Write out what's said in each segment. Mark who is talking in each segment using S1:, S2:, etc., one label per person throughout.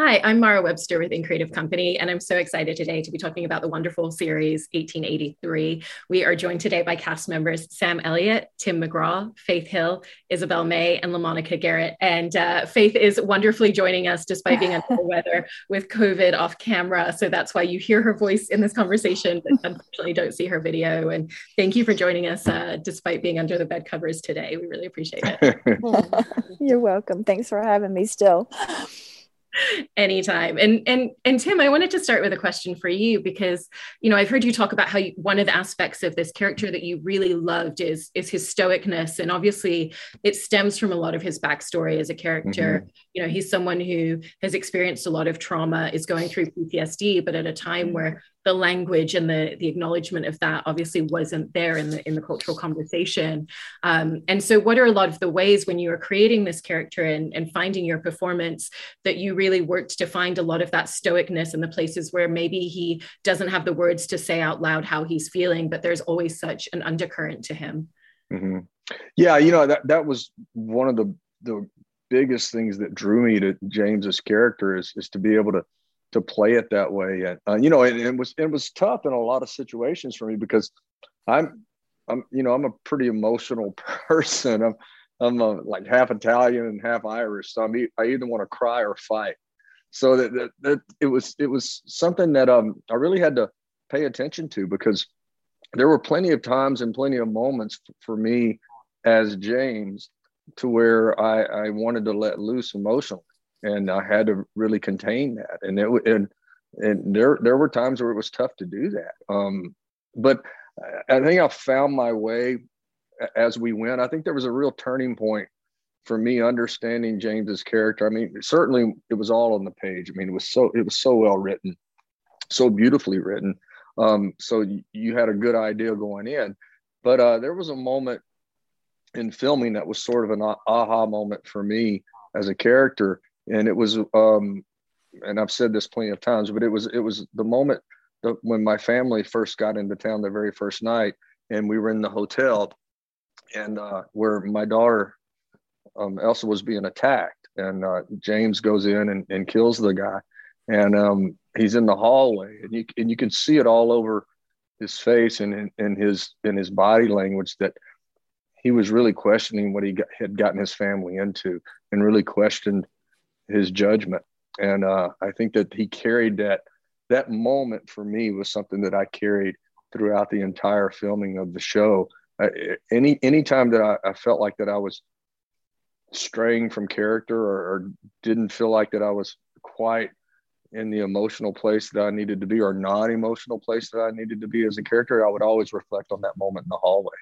S1: Hi, I'm Mara Webster with In Creative Company, and I'm so excited today to be talking about the wonderful series 1883. We are joined today by cast members Sam Elliott, Tim McGraw, Faith Hill, Isabel May, and LaMonica Garrett. And uh, Faith is wonderfully joining us despite being under the weather with COVID off camera. So that's why you hear her voice in this conversation, but unfortunately don't see her video. And thank you for joining us uh, despite being under the bed covers today. We really appreciate it.
S2: You're welcome. Thanks for having me still.
S1: Anytime. And and and tim i wanted to start with a question for you because you know i've heard you talk about how you, one of the aspects of this character that you really loved is is his stoicness. And obviously it stems from a lot of his backstory as a character. Mm-hmm. you know he's someone who has experienced a lot of trauma is going through ptsd but at a time where the language and the the acknowledgement of that obviously wasn't there in the in the cultural conversation um, and so what are a lot of the ways when you were creating this character and, and finding your performance that you really worked to find a lot of that stoicness in the places where maybe he doesn't have the words to say out loud how he's feeling but there's always such an undercurrent to him
S3: mm-hmm. yeah you know that that was one of the the biggest things that drew me to james's character is is to be able to to play it that way. And uh, you know, it, it, was it was tough in a lot of situations for me because I'm I'm you know I'm a pretty emotional person. I'm I'm a, like half Italian and half Irish, so I'm I either want to cry or fight. So that, that, that it was it was something that um I really had to pay attention to because there were plenty of times and plenty of moments for me as James to where I, I wanted to let loose emotionally and I had to really contain that. And it and and there there were times where it was tough to do that. Um, but I think I found my way as we went. I think there was a real turning point for me understanding James's character. I mean, certainly it was all on the page. I mean, it was so it was so well written, so beautifully written. Um, so you, had a good idea going in. But uh, there was a moment in filming that was sort of an aha moment for me as a character and it was um and I've said this plenty of times, but it was it was the moment that when my family first got into town the very first night, and we were in the hotel, and uh, where my daughter um, Elsa was being attacked, and uh, James goes in and, and kills the guy, and um, he's in the hallway, and you and you can see it all over his face and in, in his in his body language that he was really questioning what he got, had gotten his family into, and really questioned his judgment. And uh, I think that he carried that that moment for me was something that I carried throughout the entire filming of the show. Uh, any any time that I, I, felt like that I was straying from character or, or, didn't feel like that I was quite in the emotional place that I needed to be or non-emotional place that I needed to be as a character, I would always reflect on that moment in the hallway.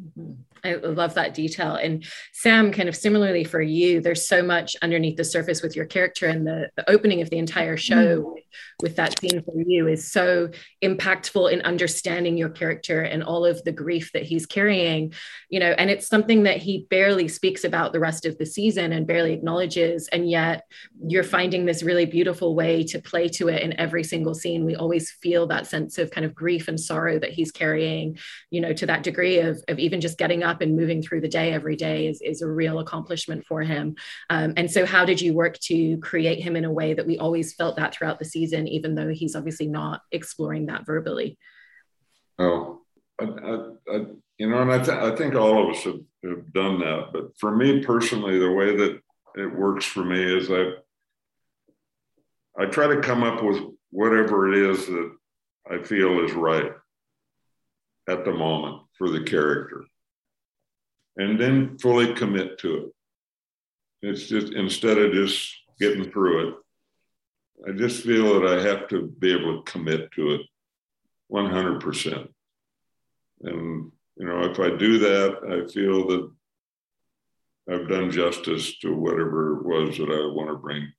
S1: Mm-hmm. I love that detail. And Sam, kind of similarly for you, there's so much underneath the surface with your character, and the, the opening of the entire show mm. with that scene for you is so impactful in understanding your character and all of the grief that he's carrying, you know, and it's something that he barely speaks about the rest of the season and barely acknowledges. And yet you're finding this really beautiful way to play to it in every single scene. We always feel that sense of kind of grief and sorrow that he's carrying, you know, to that degree of, of even just getting up and moving through the day every day is, is a real accomplishment for him. Um, and so, how did you work to create him in a way that we always felt that throughout the season, even though he's obviously not exploring that verbally?
S4: Oh, I, I, I you know, and I, th- I think all of us have, have done that. But for me personally, the way that it works for me is I I try to come up with whatever it is that I feel is right at the moment for the character and then fully commit to it. It's just instead of just getting through it, I just feel that I have to be able to commit to it 100%. And, you know, if I do that, I feel that I've done justice to whatever it was that I want to bring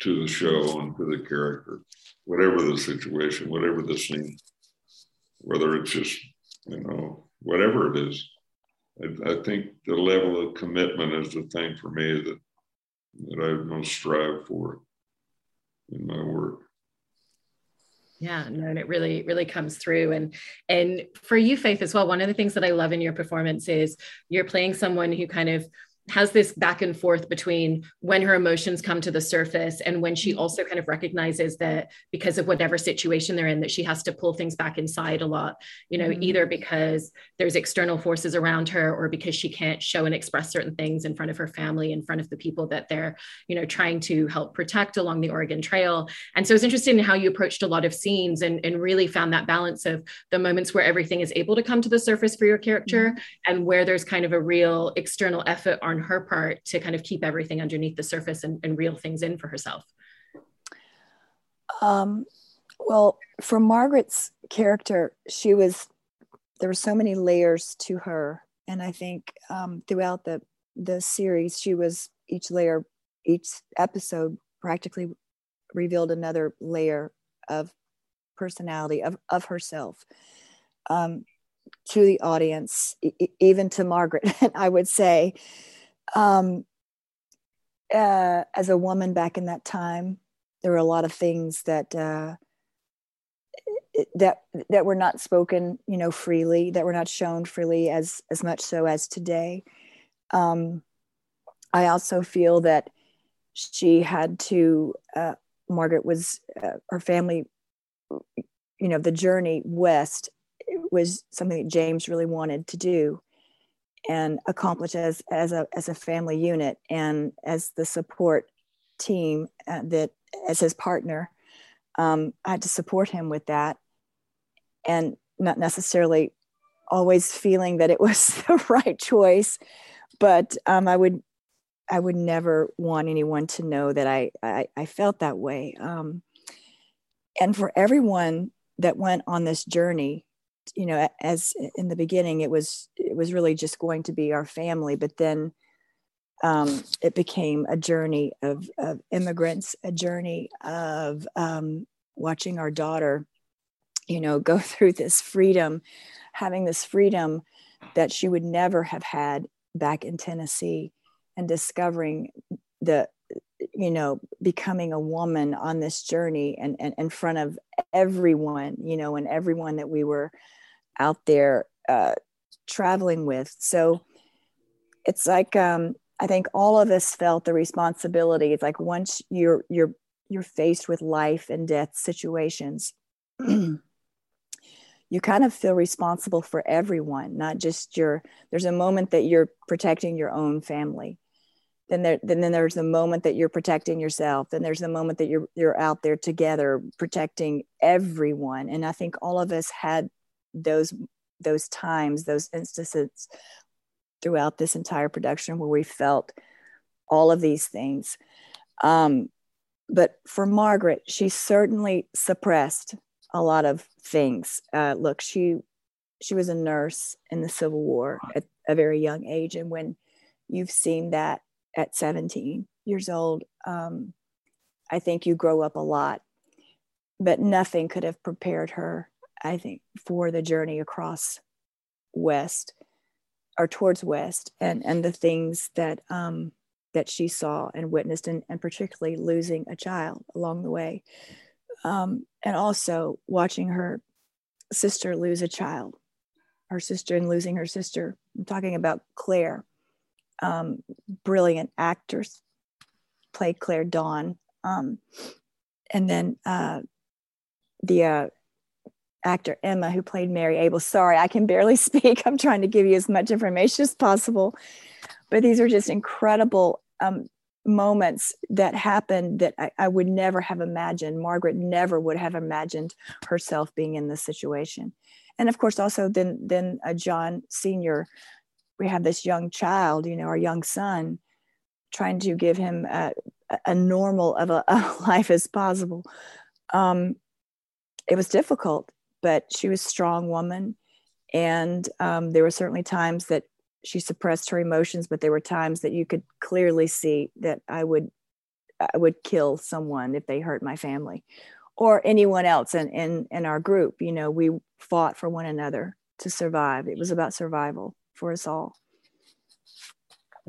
S4: to the show and to the character, whatever the situation, whatever the scene, whether it's just you know, whatever it is. I, I, think the level of commitment is the thing for me that that I most strive for in my work.
S1: Yeah, no, and it really, really comes through. And and for you, Faith, as well, one of the things that I love in your performance is you're playing someone who kind of has this back and forth between when her emotions come to the surface and when she mm-hmm. also kind of recognizes that because of whatever situation they're in that she has to pull things back inside a lot you know mm-hmm. either because there's external forces around her or because she can't show and express certain things in front of her family in front of the people that they're you know trying to help protect along the oregon trail and so it's interesting how you approached a lot of scenes and, and really found that balance of the moments where everything is able to come to the surface for your character mm-hmm. and where there's kind of a real external effort on her part to kind of keep everything underneath the surface and, and reel things in for herself?
S2: Um, well, for Margaret's character, she was there were so many layers to her, and I think um, throughout the the series, she was each layer, each episode practically revealed another layer of personality of of herself. Um, to the audience, e- even to Margaret, I would say, um, uh, as a woman back in that time, there were a lot of things that uh, that that were not spoken, you know, freely, that were not shown freely as as much so as today. Um, I also feel that she had to. Uh, Margaret was uh, her family. You know, the journey west was something that James really wanted to do, and accomplish as as a as a family unit and as the support team uh, that as his partner. Um, i had to support him with that and not necessarily always feeling that it was the right choice but um, i would i would never want anyone to know that i i, I felt that way. Um, and for everyone that went on this journey you know as in the beginning it was it was really just going to be our family but then um, it became a journey of, of immigrants a journey of um, watching our daughter you know go through this freedom having this freedom that she would never have had back in tennessee and discovering the you know becoming a woman on this journey and, and in front of everyone you know and everyone that we were out there uh, traveling with. So it's like um, i think all of us felt the responsibility. It's like once you're you're you're faced with life and death situations you kind of feel responsible for everyone not just your there's a moment that you're protecting your own family then there then, then there's the moment that you're protecting yourself then there's the moment that you're you're out there together protecting everyone and i think all of us had those those times those instances throughout this entire production where we felt all of these things. Um, but for margaret she certainly suppressed a lot of things. Uh, look she she was a nurse in the civil war at a very young age and when you've seen that at 17 years old. Um, I think you grow up a lot, but nothing could have prepared her, I think, for the journey across West or towards West and, and the things that, um, that she saw and witnessed, and, and particularly losing a child along the way. Um, and also watching her sister lose a child, her sister and losing her sister. I'm talking about Claire um, brilliant actors played Claire Dawn. Um, and then uh, the uh, actor Emma, who played Mary Abel. Sorry, I can barely speak. I'm trying to give you as much information as possible. But these are just incredible um, moments that happened that I, I, would never have imagined. Margaret never would have imagined herself being in this situation. And of course, also then then uh, John Senior we have this young child, you know, our young son, trying to give him a, a normal of a, a, life as possible. Um, it was difficult, but she was a strong woman. And um, there were certainly times that she suppressed her emotions, but there were times that you could clearly see that I would I would kill someone if they hurt my family or anyone else in, in, in our group. You know, we fought for one another to survive. It was about survival for us all.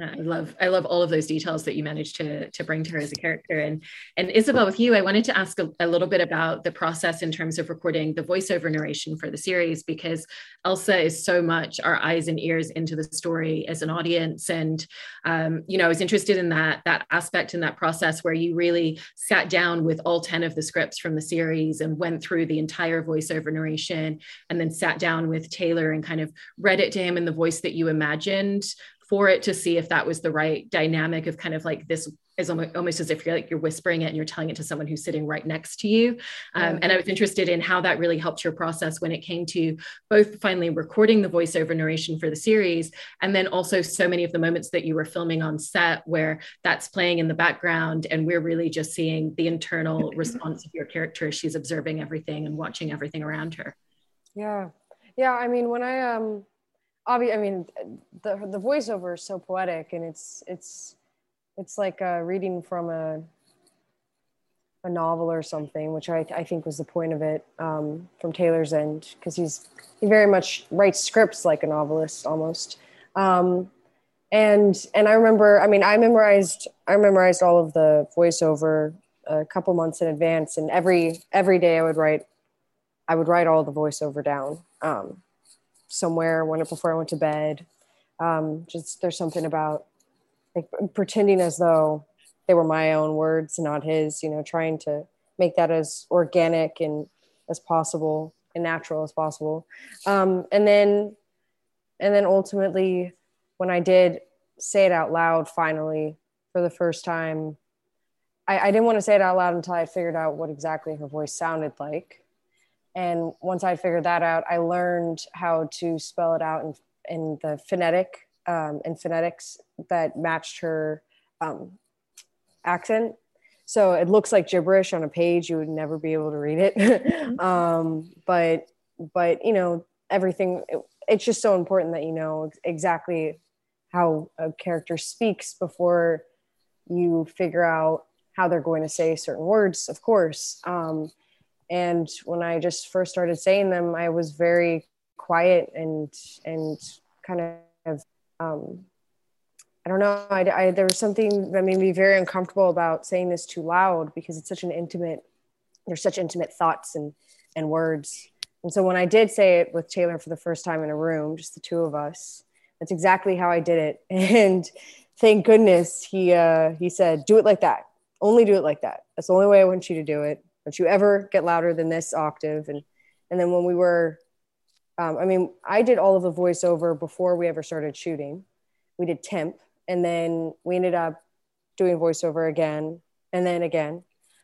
S1: I love I love all of those details that you managed to to bring to her as a character. And and Isabel, with you, I wanted to ask a, a, little bit about the process in terms of recording the voiceover narration for the series because Elsa is so much our eyes and ears into the story as an audience. And um, you know, I was interested in that that aspect in that process where you really sat down with all 10 of the scripts from the series and went through the entire voiceover narration and then sat down with Taylor and kind of read it to him in the voice that you imagined for it to see if that was the right dynamic of kind of like this is almost as if you're like you're whispering it and you're telling it to someone who's sitting right next to you. Um, and i was interested in how that really helped your process when it came to both finally recording the voiceover narration for the series and then also so many of the moments that you were filming on set where that's playing in the background and we're really just seeing the internal response of your character as she's observing everything and watching everything around her.
S5: Yeah. Yeah i mean when i um obviously, I mean, the the voiceover is so poetic, and it's it's it's like uh, reading from a a novel or something, which I, I think was the point of it um, from Taylor's end, because he's he very much writes scripts like a novelist almost. Um, and and I remember, I mean, I memorized I memorized all of the voiceover a couple months in advance, and every every day I would write I would write all the voiceover down. Um, somewhere when before I went to bed. Um, just there's something about like pretending as though they were my own words, not his. You know, trying to make that as organic and as possible and natural as possible. Um, and then, and then ultimately, when I did say it out loud, finally for the first time, I, I didn't want to say it out loud until I figured out what exactly her voice sounded like and once I figured that out, I learned how to spell it out in, in the phonetic um, and phonetics that matched her um, accent. So it looks like gibberish on a page. You would never be able to read it. um, but, but, you know, everything, it, it's just so important that you know exactly how a character speaks before you figure out how they're going to say certain words, of course. Um, and when i just first started saying them i was very quiet and and kind of um, i don't know. I, I, there was something that made me very uncomfortable about saying this too loud because it's such an intimate there's such intimate thoughts and and words. And so when i did say it with taylor for the first time in a room just the two of us that's exactly how i did it. And thank goodness he uh he said do it like that. Only do it like that. That's the only way i want you to do it don't you ever get louder than this octave. And and then when we were um, i mean i did all of the voiceover before we ever started shooting. We did temp and then we ended up doing voiceover again and then again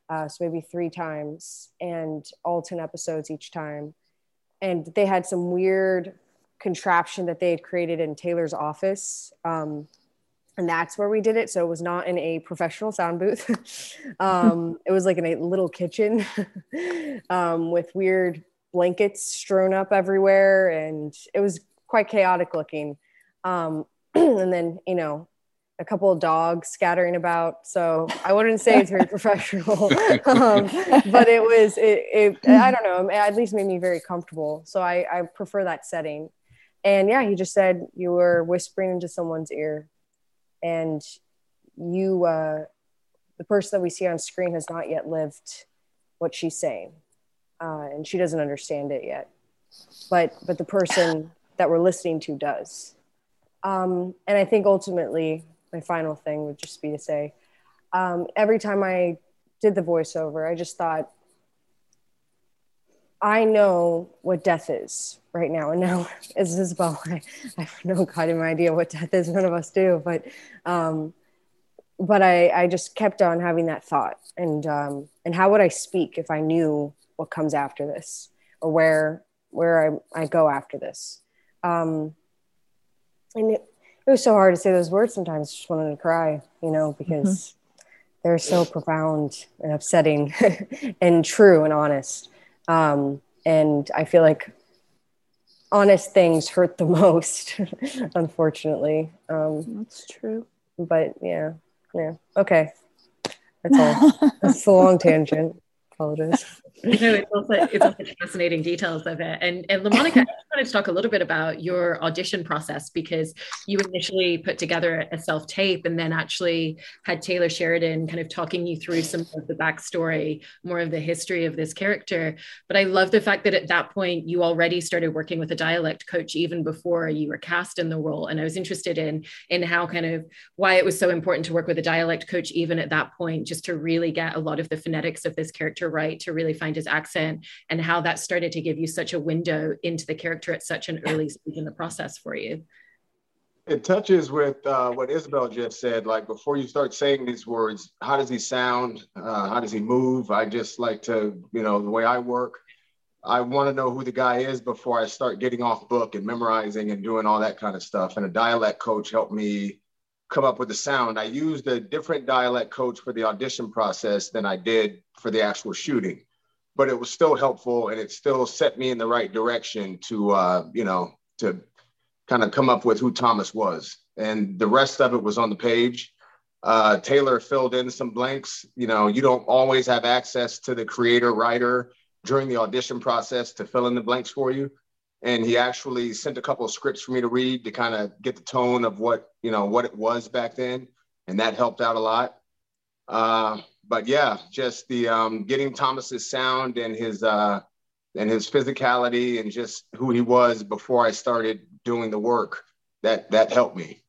S5: uh, so maybe three times and all 10 episodes each time. And they had some weird contraption that they had created in taylor's office. Um, and that's where we did it. So it was not in a professional sound booth. um, it was like in a little kitchen um, with weird blankets strewn up everywhere, and it was quite chaotic looking. Um, and then you know, a couple of dogs scattering about. So I wouldn't say it's very professional, um, but it was. It, it, I don't know. It at least made me very comfortable. So I, I prefer that setting. And yeah, he just said you were whispering into someone's ear and you uh, the person that we see on screen has not yet lived what she's saying uh, and she doesn't understand it yet. But but the person that we're listening to does. Um, and i think ultimately my final thing would just be to say um, every time i did the voiceover i just thought I know what death is right now. And now, as Isabel, I, I have no goddamn idea what death is. None of us do. But, um, but I, I just kept on having that thought. And, um, and how would I speak if I knew what comes after this or where, where I, I go after this? Um, and it, it was so hard to say those words sometimes. I just wanted to cry, you know, because mm-hmm. they're so profound and upsetting and true and honest. Um, and I feel like honest things hurt the most, unfortunately. Um,
S2: That's true.
S5: But yeah, yeah. Okay. That's all. That's a long tangent. Apologize.
S1: know, it's also it's also fascinating details of it. And and LaMonica, I just wanted to talk a little bit about your audition process because you initially put together a self tape and then actually had Taylor Sheridan kind of talking you through some of the backstory, more of the history of this character. But I love the fact that at that point you already started working with a dialect coach even before you were cast in the role. And I was interested in in how kind of why it was so important to work with a dialect coach even at that point, just to really get a lot of the phonetics of this character right, to really find his accent and how that started to give you such a window into the character at such an early stage in the process for you.
S6: It touches with uh, what Isabel just said. Like before you start saying these words, how does he sound? Uh, how does he move? I just like to, you know, the way I work, I want to know who the guy is before I start getting off book and memorizing and doing all that kind of stuff. And a dialect coach helped me come up with the sound. I used a different dialect coach for the audition process than I did for the actual shooting but it was still helpful and it still set me in the right direction to uh, you know to kind of come up with who Thomas was. And the rest of it was on the page. Uh, Taylor filled in some blanks. You know, you don't always have access to the creator writer during the audition process to fill in the blanks for you. And he actually sent a couple of scripts for me to read to kind of get the tone of what you know what it was back then, and that helped out a lot. Uh, but yeah, just the um, getting Thomas's sound and his uh, and his physicality and just who he was before I started doing the work that that helped me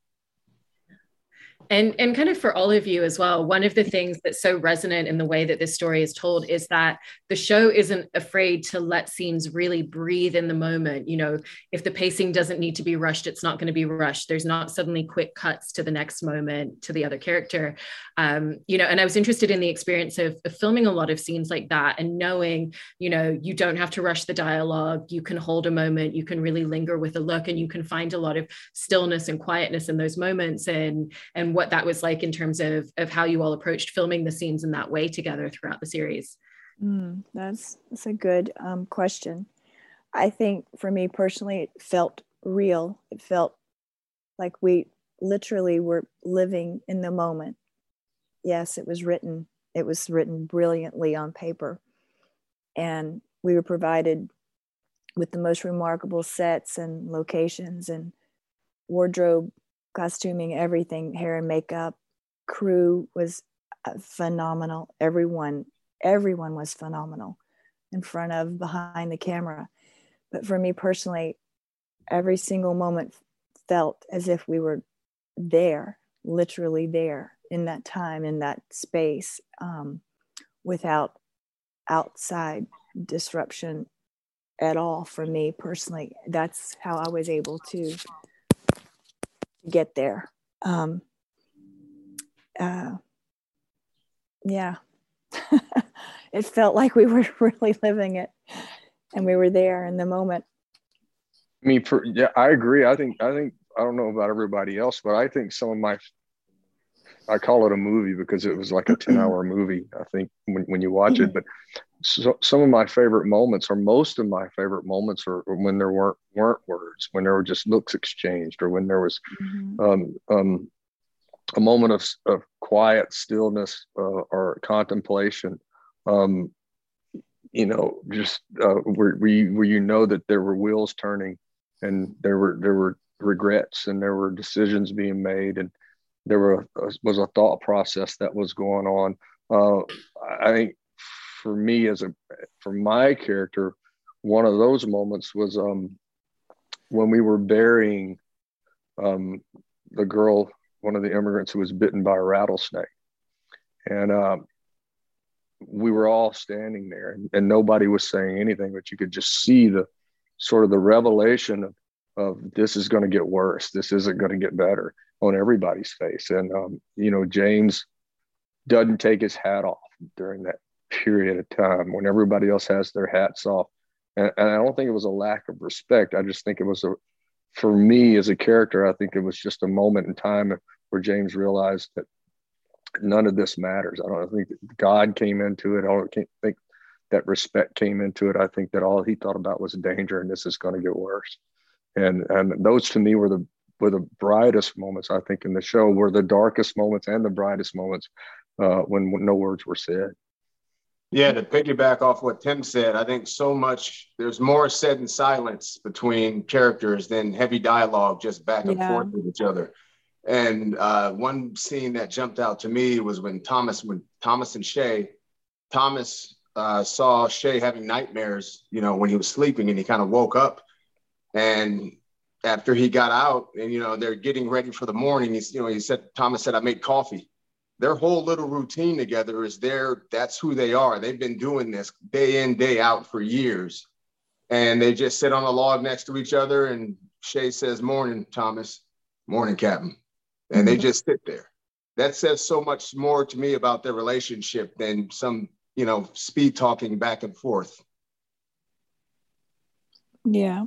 S1: and and kind of for all of you as well one of the things that's so resonant in the way that this story is told is that the show isn't afraid to let scenes really breathe in the moment. You know if the pacing doesn't need to be rushed it's not going to be rushed. There's not suddenly quick cuts to the next moment to the other character. Um, you know and i was interested in the experience of, of filming a lot of scenes like that and knowing you know you don't have to rush the dialogue. You can hold a moment you can really linger with a look and you can find a lot of stillness and quietness in those moments and and what that was like in terms of of how you all approached filming the scenes in that way together throughout the series.
S2: Mm, that's that's a good um, question. I think for me personally, it felt real. It felt like we literally were living in the moment. Yes, it was written. It was written brilliantly on paper, and we were provided with the most remarkable sets and locations and wardrobe costuming, everything, hair and makeup, crew was uh, phenomenal. Everyone, everyone was phenomenal in front of, behind the camera. But for me personally, every single moment felt as if we were there, literally there in that time, in that space, um, without outside disruption at all for me personally. That's how I was able to get there. Um, uh, yeah, it felt like we were really living it, and we were there in the moment.
S3: I mean, for yeah, I agree. I think I think I don't know about everybody else, but I think some of my I call it a movie because it was like a 10 hour movie, I think, when, when you watch it. But so, some of my favorite moments, or most of my favorite moments, are when there weren't weren't words, when there were just looks exchanged, or when there was mm-hmm. um, um, a moment of, of quiet stillness uh, or contemplation. Um, you know, just uh, where, where, you, where you know that there were wheels turning, and there were there were regrets, and there were decisions being made, and there were was a thought process that was going on. Uh, I think for me as a for my character, one of those moments was um, when we were burying um, the girl, one of the immigrants who was bitten by a rattlesnake, and um, we were all standing there, and, and, nobody was saying anything, but you could just see the sort of the revelation of, of this is going to get worse. This isn't going to get better on everybody's face, and um, you know James doesn't take his hat off during that period of time when everybody else has their hats off. And, and I don't think it was a lack of respect. I just think it was a, for me as a character, I think it was just a moment in time where James realized that none of this matters. I don't think God came into it. I don't think that respect came into it. I think that all he thought about was danger and this is going to get worse. And and those to me were the were the brightest moments I think in the show were the darkest moments and the brightest moments uh, when, when no words were said.
S6: Yeah, to piggyback off what Tim said, I think so much there's more said in silence between characters than heavy dialogue just back and yeah. forth with each other. And uh, one scene that jumped out to me was when Thomas, when Thomas and Shea, Thomas uh, saw Shea having nightmares, you know, when he was sleeping, and he kind of woke up. And after he got out, and you know, they're getting ready for the morning. He's, you know, he said, Thomas said, "I made coffee." Their whole little routine together is there. That's who they are. They've been doing this day in, day out for years. And they just sit on a log next to each other. And Shea says, Morning, Thomas. Morning, Captain. And they just sit there. That says so much more to me about their relationship than some, you know, speed talking back and forth.
S2: Yeah.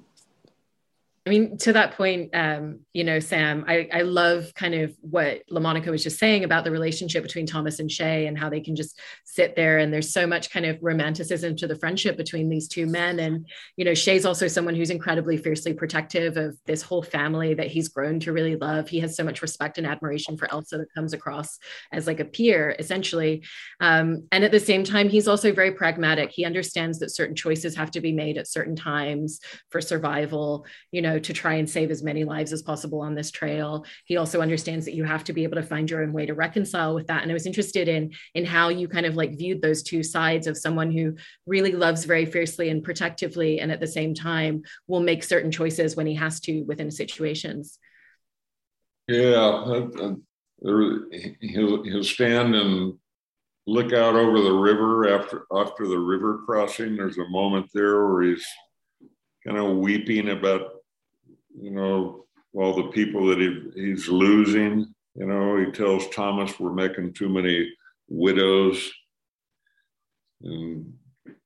S1: I mean, to that point, um, you know, Sam, I, I love kind of what LaMonica was just saying about the relationship between Thomas and Shea and how they can just sit there. And there's so much kind of romanticism to the friendship between these two men. And, you know, Shea's also someone who's incredibly fiercely protective of this whole family that he's grown to really love. He has so much respect and admiration for Elsa that comes across as like a peer, essentially. Um, and at the same time, he's also very pragmatic. He understands that certain choices have to be made at certain times for survival, you know know, to try and save as many lives as possible on this trail. He also understands that you have to be able to find your own way to reconcile with that. And I was interested in in how you kind of like viewed those two sides of someone who really loves very fiercely and protectively, and at the same time will make certain choices when he has to within situations.
S4: Yeah, he'll he'll stand and look out over the river after after the river crossing. There's a moment there where he's kind of weeping about you know, all the people that he, he's losing. You know, he tells Thomas we're making too many widows and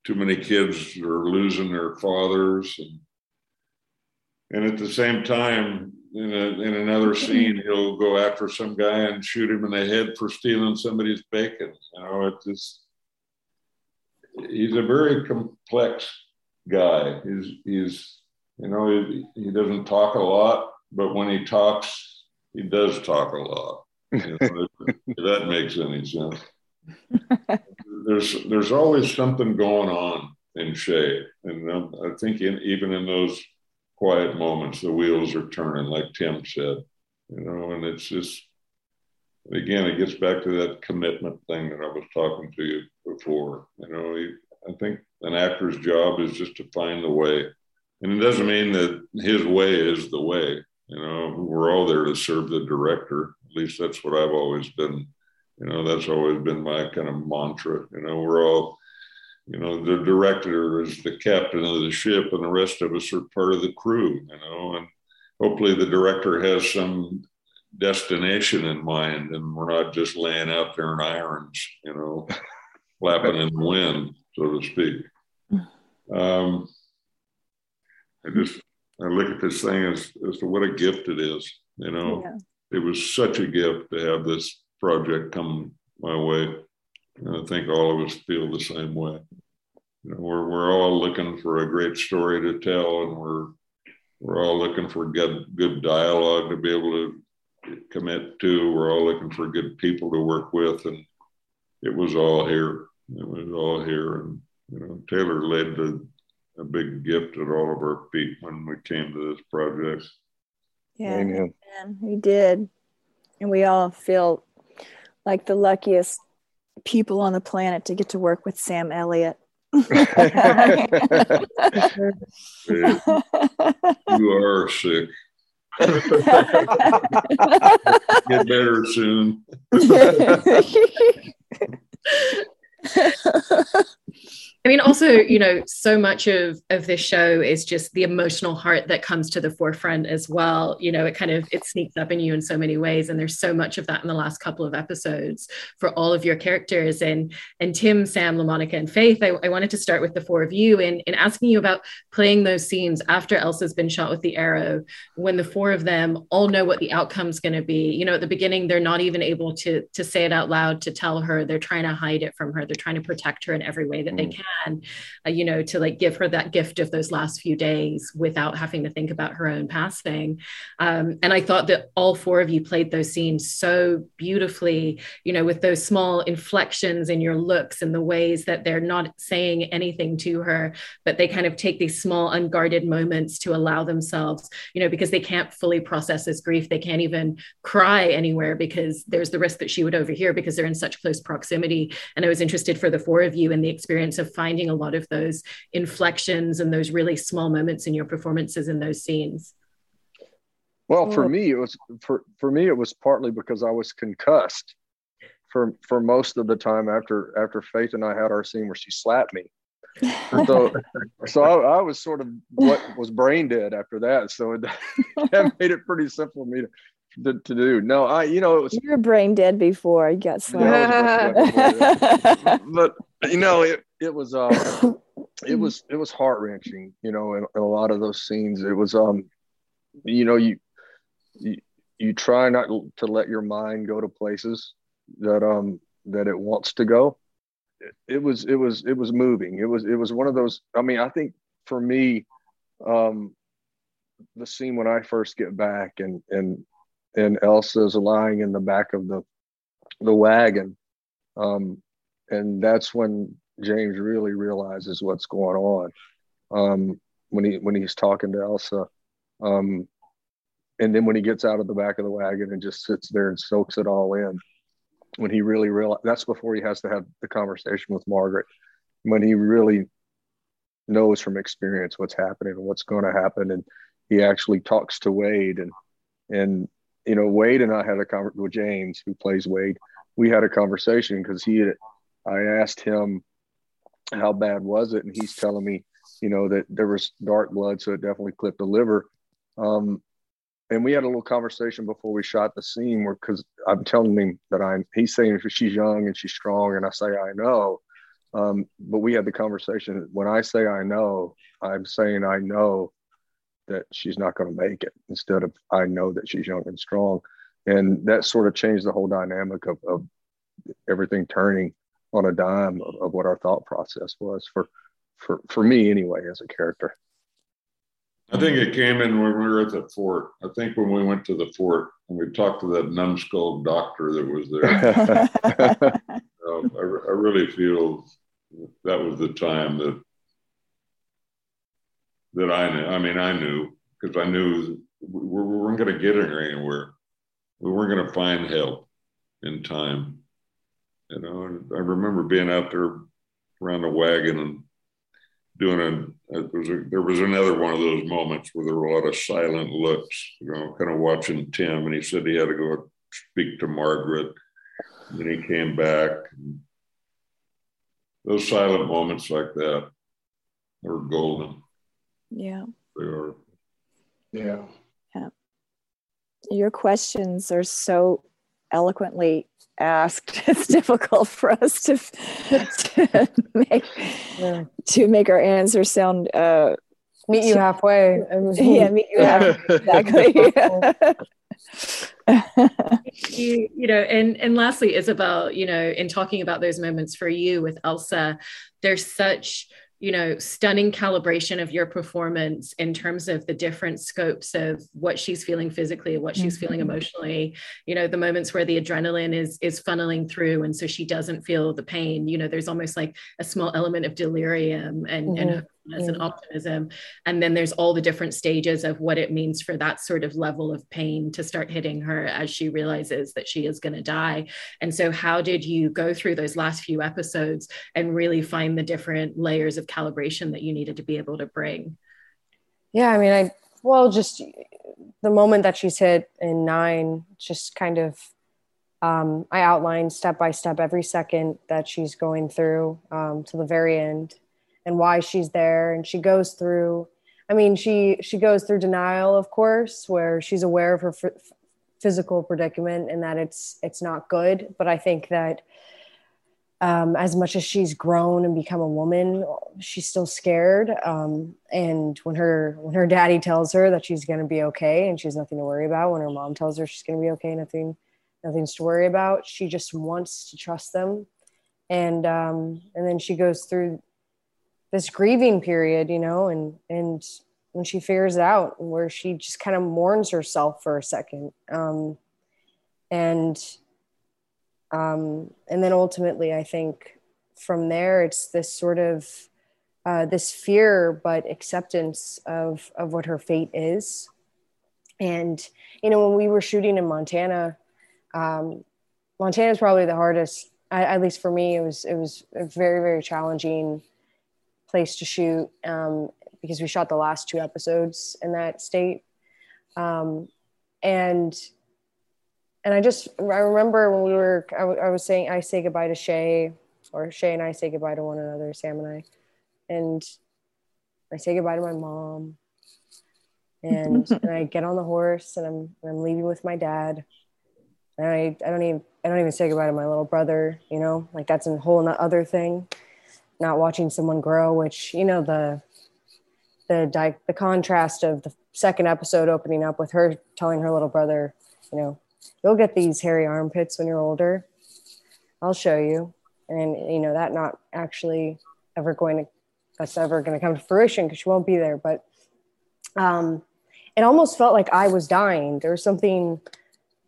S4: too many kids are losing their fathers. And, and at the same time, in, a, in another scene, he'll go after some guy and shoot him in the head for stealing somebody's bacon. You know, it's just, he's a very complex guy. He's, he's, you know, he, he doesn't talk a lot, but when he talks, he does talk a lot. You know, if that makes any sense. there's there's always something going on in Shea, and I think in, even in those quiet moments, the wheels are turning, like Tim said. You know, and it's just again, it gets back to that commitment thing that I was talking to you before. You know, I think an actor's job is just to find the way and it doesn't mean that his way is the way. You know, we're all there to serve the director. At least that's what I've always been. You know, that's always been my kind of mantra. You know, we're all, you know, the director is the captain of the ship, and the rest of us are part of the crew. You know, and hopefully the director has some destination in mind, and we're not just laying out there in irons. You know, flapping in the wind, so to speak. Um, I just I look at this thing as as to what a gift it is. You know, yeah. it was such a gift to have this project come my way. And I think all of us feel the same way. You know, we're we're all looking for a great story to tell, and we're we're all looking for good good dialogue to be able to commit to. We're all looking for good people to work with, and it was all here. It was all here, and you know, Taylor led the a big gift at all of our feet when we came to this project.
S2: Yeah, Amen. we did. And we all feel like the luckiest people on the planet to get to work with Sam Elliott. you
S4: are sick. Get better soon.
S1: I mean, also, you know, so much of of this show is just the emotional heart that comes to the forefront as well. You know, it kind of it sneaks up in you in so many ways, and there's so much of that in the last couple of episodes for all of your characters. And and Tim, Sam, LaMonica, and Faith. I, I wanted to start with the four of you and in asking you about playing those scenes after Elsa's been shot with the arrow, when the four of them all know what the outcome's going to be. You know, at the beginning, they're not even able to to say it out loud to tell her. They're trying to hide it from her. They're trying to protect her in every way that mm. they can can, uh, you know, to like give her that gift of those last few days without having to think about her own passing. Um, and I thought that all four of you played those scenes so beautifully, you know, with those small inflections in your looks and the ways that they're not saying anything to her, but they kind of take these small, unguarded moments to allow themselves, you know, because they can't fully process this grief. They can't even cry anywhere because there's the risk that she would overhear because they're in such close proximity. And I was interested for the four of you in the experience of finding a lot of those inflections and those really small moments in your performances in those scenes.
S3: Well, for me, it was for for me it was partly because I was concussed for for most of the time after after Faith and I had our scene where she slapped me. so so I, I, was sort of what was brain dead after that. So it, that made it pretty simple for me to to, to do. No, I, you know, it was.
S2: You were brain dead before you got
S3: slapped. Yeah, but you know, it it was uh, it was it was heart wrenching. You know, in, in, a lot of those scenes, it was um, you know, you you you try not to let your mind go to places that um that it wants to go. It, it was it was it was moving. It was it was one of those. I mean, I think for me, um, the scene when I first get back and and and Elsa's lying in the back of the the wagon. Um, and that's when James really realizes what's going on. Um, when he when he's talking to Elsa. Um, and then when he gets out of the back of the wagon and just sits there and soaks it all in, when he really realize that's before he has to have the conversation with Margaret. When he really knows from experience what's happening and what's going to happen, and he actually talks to Wade and and you know, Wade and I had a conversation with James, who plays Wade. We had a conversation because he had, I asked him, how bad was it? And he's telling me, you know, that there was dark blood, so it definitely clipped the liver. Um, and we had a little conversation before we shot the scene where, because I'm telling him that I'm, he's saying she's young and she's strong, and I say I know. Um, but we had the conversation. When I say I know, I'm saying I know that she's not going to make it instead of I know that she's young and strong. And that sort of changed the whole dynamic of, of everything turning on a dime of, of, what our thought process was for, for, for me anyway, as a character.
S4: I think it came in when we were at the fort. I think when we went to the fort and we talked to that numbskull doctor that was there. um, I, I really feel that was the time that that I knew. I mean, I knew because I knew we, we weren't going to get anywhere. We weren't going to find help in time. You know, I remember being out there around the wagon and doing a, there was, a, there was another one of those moments where there were a lot of silent looks, you know, kind of watching Tim, and he said he had to go speak to Margaret. And then he came back. Those silent moments like that are golden.
S2: Yeah.
S4: They are.
S6: Yeah.
S2: Yeah. Your questions are so eloquently asked. It's difficult for us to, to make yeah. to make our answer sound uh,
S5: meet you halfway.
S2: yeah, meet you halfway. Exactly.
S1: you, you know, and and lastly, Isabel, you know, in talking about those moments for you with Elsa, there's such you know stunning calibration of your performance in terms of the different scopes of what she's feeling physically what she's mm-hmm. feeling emotionally you know the moments where the adrenaline is is funneling through and so she doesn't feel the pain you know there's almost like a small element of delirium and, mm-hmm. and as an optimism. And then there's all the different stages of what it means for that sort of level of pain to start hitting her as she realizes that she is going to die. And so how did you go through those last few episodes and really find the different layers of calibration that you needed to be able to bring?
S5: Yeah i mean i well just the moment that she's hit in nine just kind of um, I outlined step by step every second that she's going through um, to the very end and why she's there and she goes through i mean she she goes through denial of course where she's aware of her f- physical predicament and that it's it's not good but i think that um, as much as she's grown and become a woman she's still scared um, and when her when her daddy tells her that she's going to be okay and she's nothing to worry about when her mom tells her she's going to be okay nothing nothing's to worry about she just wants to trust them. And um, and then she goes through this grieving period, you know, and and when she figures it out, where she just kind of mourns herself for a second, um, and um, and then ultimately, I think from there, it's this sort of uh, this fear, but acceptance of of what her fate is. And you know, when we were shooting in Montana, um, Montana is probably the hardest. at least for me, it was it was very very challenging place to shoot um, because we shot the last two episodes in that state, um, and and I just I remember when we were I, w- I was saying I say goodbye to Shea or Shea and I say goodbye to one another Sam and I. And I say goodbye to my mom. And, and I get on the horse and I'm I'm leaving with my dad. And I I don't even I don't even say goodbye to my little brother you know? Like that's a whole other thing not watching someone grow which you know the the di- the contrast of the second episode opening up with her telling her little brother you know you'll get these hairy armpits when you're older. I'll show you. And, you know, that not actually ever going to, that's ever going to come to fruition because she won't be there. But um, it almost felt like I was dying. There was something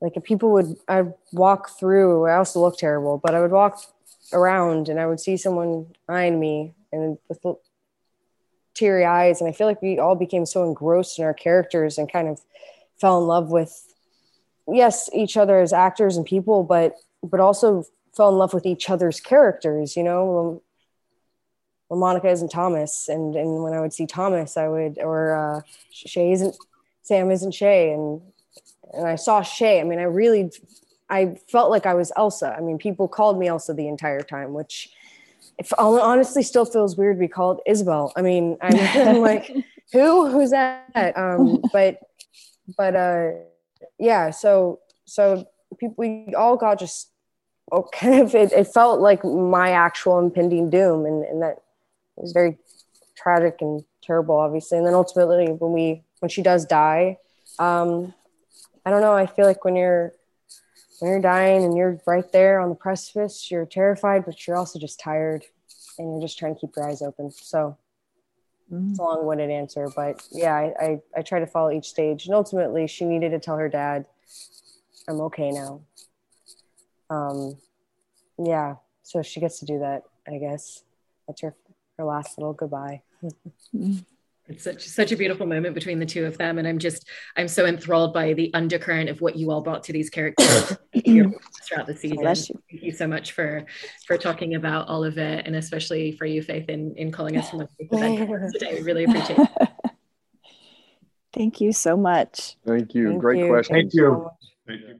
S5: like if people would, I'd walk through, I also look terrible, but I would walk around and I would see someone eyeing me and with teary eyes. And I feel like we all became so engrossed in our characters and kind of fell in love with yes each other as actors and people but but also fell in love with each other's characters you know? When, monica isn't thomas. And and when i would see thomas i would or uh Shea isn't sam isn't Shea. And and i saw Shea. I mean i really i felt like i was elsa i mean people called me elsa the entire time which if honestly still feels weird to be called isabel i mean i'm, like who who's that um but but uh yeah, so so people we all got just oh, kind of it, it felt like my actual impending doom, and and that was very tragic and terrible, obviously. And then ultimately, when we when she does die, um, I don't know. I feel like when you're when you're dying and you're right there on the precipice, you're terrified, but you're also just tired, and you're just trying to keep your eyes open. So Mm-hmm. It's a long-winded answer, but yeah, I, I, I try to follow each stage. And ultimately, she needed to tell her dad, "I'm okay now." Um, yeah, so she gets to do that. I guess that's her her last little goodbye.
S1: It's such such a beautiful moment between the two of them and i'm just i'm so enthralled by the undercurrent of what you all brought to these characters throughout the season. thank you so much for for talking about all of it and especially for you faith in in calling us from today we really appreciate it.
S2: Thank you so much.
S3: Thank you.
S5: Thank
S3: great
S5: you.
S3: question.
S6: Thank you.
S4: Thank you.